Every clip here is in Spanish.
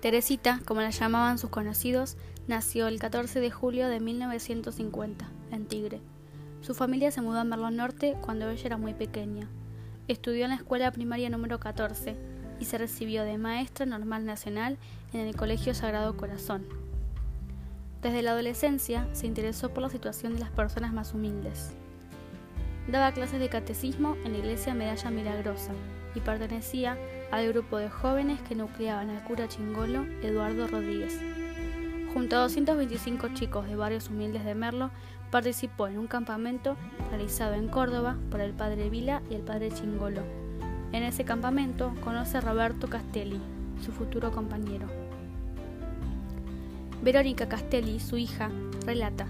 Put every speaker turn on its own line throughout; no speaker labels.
Teresita, como la llamaban sus conocidos, nació el 14 de julio de 1950, en Tigre. Su familia se mudó a Merlo Norte cuando ella era muy pequeña. Estudió en la escuela primaria número 14 y se recibió de maestra normal nacional en el Colegio Sagrado Corazón. Desde la adolescencia se interesó por la situación de las personas más humildes. Daba clases de catecismo en la iglesia Medalla Milagrosa y pertenecía al grupo de jóvenes que nucleaban al cura chingolo Eduardo Rodríguez. Junto a 225 chicos de barrios humildes de Merlo, participó en un campamento realizado en Córdoba por el padre Vila y el padre Chingolo. En ese campamento conoce a Roberto Castelli, su futuro compañero. Verónica Castelli, su hija, relata.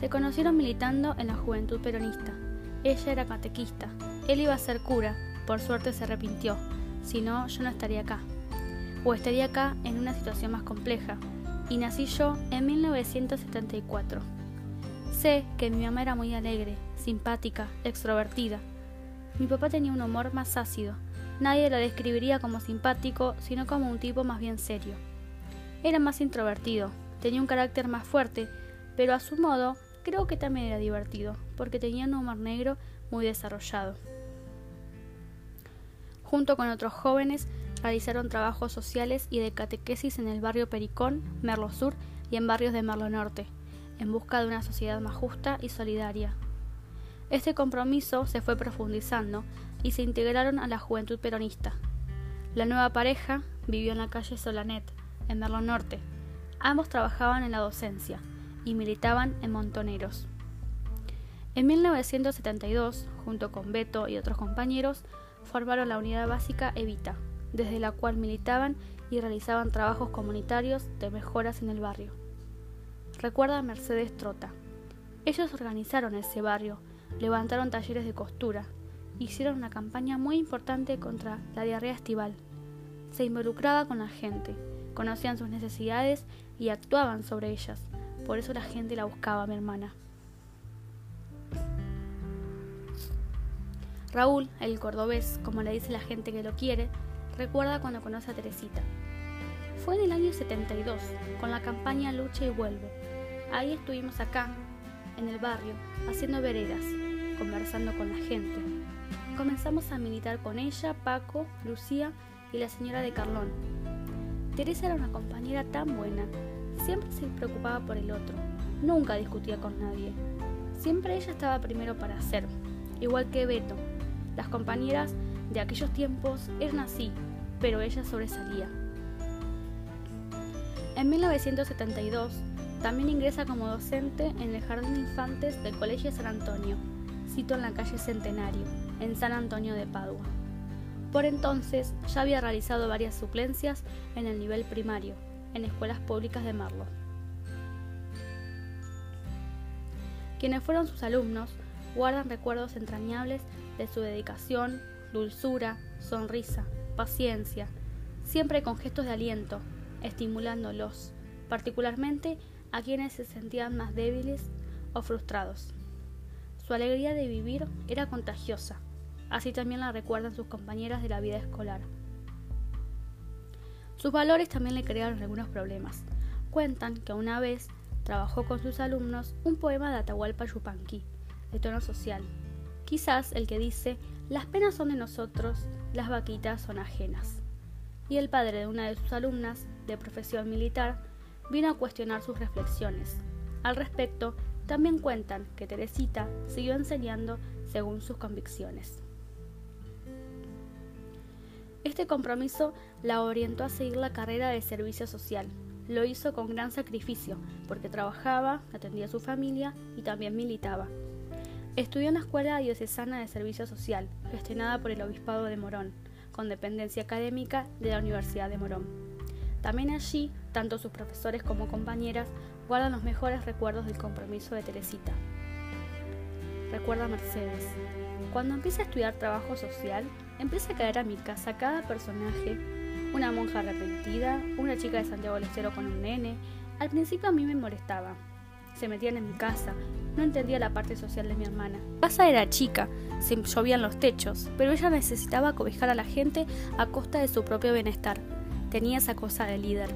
Se conocieron militando en la juventud peronista. Ella era catequista. Él iba a ser cura. Por suerte se arrepintió. Si no, yo no estaría acá. O estaría acá en una situación más compleja. Y nací yo en 1974. Sé que mi mamá era muy alegre, simpática, extrovertida. Mi papá tenía un humor más ácido. Nadie lo describiría como simpático, sino como un tipo más bien serio. Era más introvertido, tenía un carácter más fuerte, pero a su modo creo que también era divertido, porque tenía un humor negro muy desarrollado. Junto con otros jóvenes, realizaron trabajos sociales y de catequesis en el barrio Pericón, Merlo Sur y en barrios de Merlo Norte, en busca de una sociedad más justa y solidaria. Este compromiso se fue profundizando y se integraron a la juventud peronista. La nueva pareja vivió en la calle Solanet, en Merlo Norte. Ambos trabajaban en la docencia y militaban en Montoneros. En 1972, junto con Beto y otros compañeros, formaron la unidad básica Evita, desde la cual militaban y realizaban trabajos comunitarios de mejoras en el barrio. Recuerda Mercedes Trota. Ellos organizaron ese barrio, levantaron talleres de costura, hicieron una campaña muy importante contra la diarrea estival. Se involucraba con la gente, conocían sus necesidades y actuaban sobre ellas. Por eso la gente la buscaba, mi hermana. Raúl, el cordobés, como le dice la gente que lo quiere, recuerda cuando conoce a Teresita. Fue en el año 72, con la campaña Lucha y Vuelve. Ahí estuvimos acá, en el barrio, haciendo veredas, conversando con la gente. Comenzamos a militar con ella, Paco, Lucía y la señora de Carlón. Teresa era una compañera tan buena, siempre se preocupaba por el otro, nunca discutía con nadie. Siempre ella estaba primero para hacer, igual que Beto, las compañeras de aquellos tiempos eran así, pero ella sobresalía. En 1972 también ingresa como docente en el Jardín de Infantes del Colegio San Antonio, sito en la calle Centenario, en San Antonio de Padua. Por entonces ya había realizado varias suplencias en el nivel primario, en escuelas públicas de Marlo. Quienes fueron sus alumnos guardan recuerdos entrañables de su dedicación, dulzura, sonrisa, paciencia, siempre con gestos de aliento, estimulándolos, particularmente a quienes se sentían más débiles o frustrados. Su alegría de vivir era contagiosa, así también la recuerdan sus compañeras de la vida escolar. Sus valores también le crearon algunos problemas. Cuentan que una vez trabajó con sus alumnos un poema de Atahualpa Yupanqui, de tono social, Quizás el que dice, las penas son de nosotros, las vaquitas son ajenas. Y el padre de una de sus alumnas, de profesión militar, vino a cuestionar sus reflexiones. Al respecto, también cuentan que Teresita siguió enseñando según sus convicciones. Este compromiso la orientó a seguir la carrera de servicio social. Lo hizo con gran sacrificio, porque trabajaba, atendía a su familia y también militaba. Estudió en la Escuela Diocesana de Servicio Social, gestionada por el Obispado de Morón, con dependencia académica de la Universidad de Morón. También allí, tanto sus profesores como compañeras guardan los mejores recuerdos del compromiso de Teresita. Recuerda Mercedes, cuando empiece a estudiar trabajo social, empieza a caer a mi casa cada personaje, una monja arrepentida, una chica de Santiago del Estero con un nene. Al principio a mí me molestaba, se metían en mi casa. No entendía la parte social de mi hermana. Casa era chica, se llovían los techos, pero ella necesitaba cobijar a la gente a costa de su propio bienestar. tenía esa cosa de líder.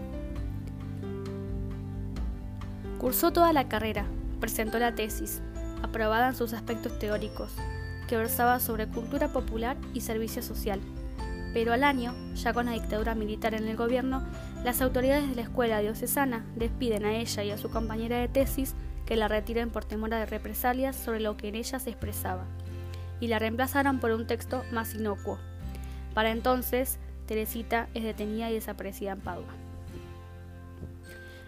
Cursó toda la carrera, presentó la tesis, aprobada en sus aspectos teóricos, que versaba sobre cultura popular y servicio social. Pero al año, ya con la dictadura militar en el gobierno, las autoridades de la escuela diocesana despiden a ella y a su compañera de tesis que la retiren por temor de represalias sobre lo que en ella se expresaba, y la reemplazaron por un texto más inocuo. Para entonces, Teresita es detenida y desaparecida en Padua.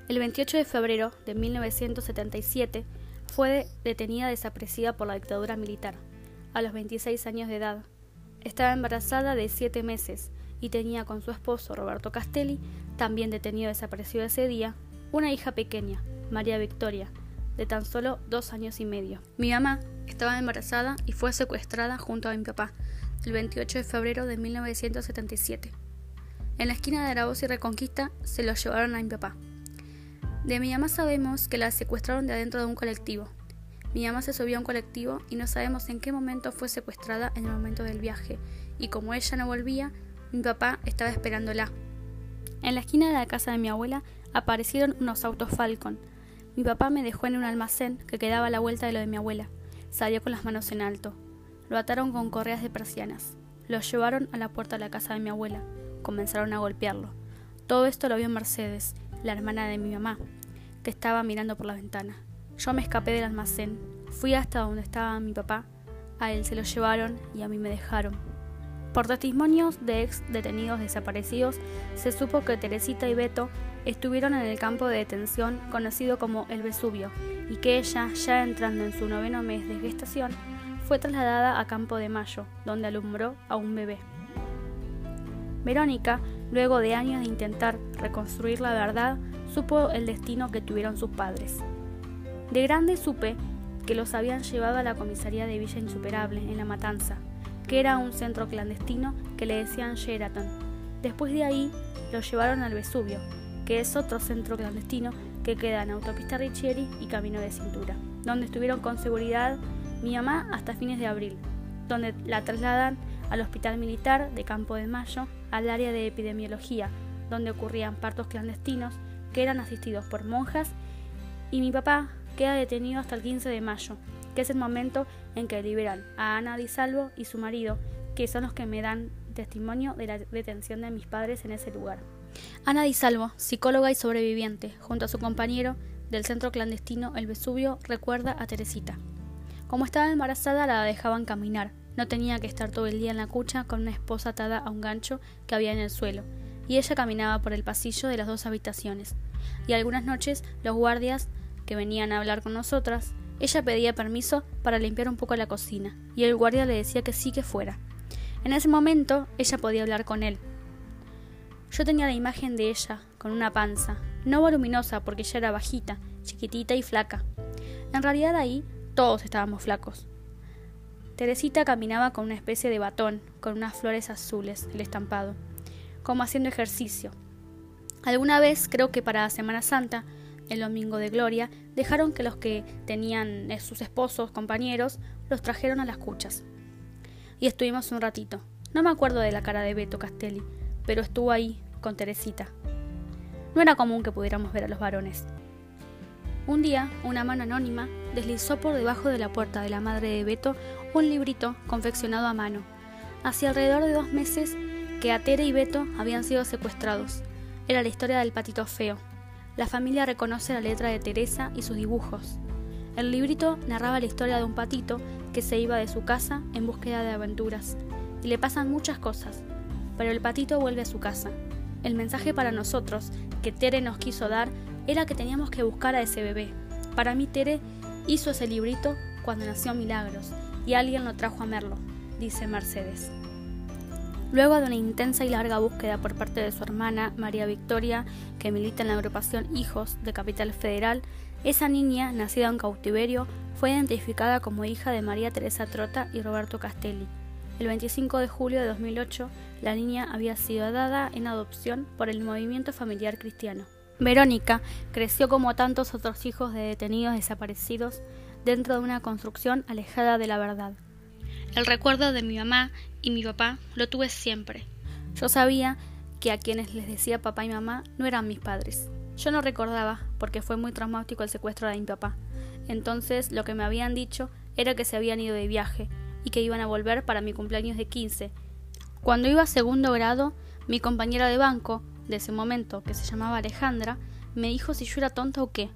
El 28 de febrero de 1977 fue detenida desaparecida por la dictadura militar, a los 26 años de edad. Estaba embarazada de 7 meses y tenía con su esposo Roberto Castelli, también detenido desaparecido ese día, una hija pequeña, María Victoria, de tan solo dos años y medio. Mi mamá estaba embarazada y fue secuestrada junto a mi papá el 28 de febrero de 1977. En la esquina de Aragos y Reconquista se lo llevaron a mi papá. De mi mamá sabemos que la secuestraron de adentro de un colectivo. Mi mamá se subió a un colectivo y no sabemos en qué momento fue secuestrada en el momento del viaje, y como ella no volvía, mi papá estaba esperándola. En la esquina de la casa de mi abuela aparecieron unos autos Falcon. Mi papá me dejó en un almacén que quedaba a la vuelta de lo de mi abuela. Salió con las manos en alto. Lo ataron con correas de persianas. Lo llevaron a la puerta de la casa de mi abuela. Comenzaron a golpearlo. Todo esto lo vio Mercedes, la hermana de mi mamá, que estaba mirando por la ventana. Yo me escapé del almacén, fui hasta donde estaba mi papá, a él se lo llevaron y a mí me dejaron. Por testimonios de ex detenidos desaparecidos, se supo que Teresita y Beto estuvieron en el campo de detención conocido como el Vesubio y que ella, ya entrando en su noveno mes de gestación, fue trasladada a Campo de Mayo, donde alumbró a un bebé. Verónica, luego de años de intentar reconstruir la verdad, supo el destino que tuvieron sus padres. De grande supe que los habían llevado a la comisaría de Villa Insuperable, en La Matanza, que era un centro clandestino que le decían Sheraton. Después de ahí, los llevaron al Vesubio, que es otro centro clandestino que queda en Autopista Richieri y Camino de Cintura, donde estuvieron con seguridad mi mamá hasta fines de abril, donde la trasladan al Hospital Militar de Campo de Mayo, al área de epidemiología, donde ocurrían partos clandestinos que eran asistidos por monjas, y mi papá queda detenido hasta el 15 de mayo, que es el momento en que liberan a Ana Di Salvo y su marido, que son los que me dan testimonio de la detención de mis padres en ese lugar. Ana Di Salvo, psicóloga y sobreviviente, junto a su compañero del centro clandestino El Vesubio, recuerda a Teresita. Como estaba embarazada la dejaban caminar, no tenía que estar todo el día en la cucha con una esposa atada a un gancho que había en el suelo, y ella caminaba por el pasillo de las dos habitaciones. Y algunas noches los guardias que venían a hablar con nosotras, ella pedía permiso para limpiar un poco la cocina, y el guardia le decía que sí que fuera. En ese momento ella podía hablar con él. Yo tenía la imagen de ella, con una panza, no voluminosa porque ella era bajita, chiquitita y flaca. En realidad ahí todos estábamos flacos. Teresita caminaba con una especie de batón, con unas flores azules, el estampado, como haciendo ejercicio. Alguna vez, creo que para Semana Santa, el domingo de Gloria, dejaron que los que tenían eh, sus esposos, compañeros, los trajeron a las cuchas. Y estuvimos un ratito. No me acuerdo de la cara de Beto Castelli, pero estuvo ahí con Teresita. No era común que pudiéramos ver a los varones. Un día, una mano anónima deslizó por debajo de la puerta de la madre de Beto un librito confeccionado a mano. Hacía alrededor de dos meses que Atere y Beto habían sido secuestrados. Era la historia del patito feo, la familia reconoce la letra de Teresa y sus dibujos. El librito narraba la historia de un patito que se iba de su casa en búsqueda de aventuras, y le pasan muchas cosas, pero el patito vuelve a su casa. El mensaje para nosotros que Tere nos quiso dar era que teníamos que buscar a ese bebé. Para mí Tere hizo ese librito cuando nació Milagros, y alguien lo trajo a Merlo, dice Mercedes. Luego de una intensa y larga búsqueda por parte de su hermana, María Victoria, que milita en la agrupación Hijos de Capital Federal, esa niña, nacida en cautiverio, fue identificada como hija de María Teresa Trota y Roberto Castelli. El 25 de julio de 2008, la niña había sido dada en adopción por el movimiento familiar cristiano. Verónica creció como tantos otros hijos de detenidos desaparecidos dentro de una construcción alejada de la verdad. El recuerdo de mi mamá y mi papá lo tuve siempre. Yo sabía que a quienes les decía papá y mamá no eran mis padres. Yo no recordaba, porque fue muy traumático el secuestro de mi papá. Entonces lo que me habían dicho era que se habían ido de viaje y que iban a volver para mi cumpleaños de 15. Cuando iba a segundo grado, mi compañera de banco, de ese momento, que se llamaba Alejandra, me dijo si yo era tonta o qué,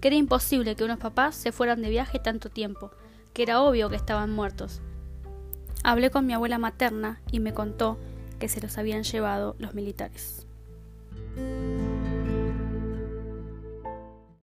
que era imposible que unos papás se fueran de viaje tanto tiempo, que era obvio que estaban muertos. Hablé con mi abuela materna y me contó que se los habían llevado los militares.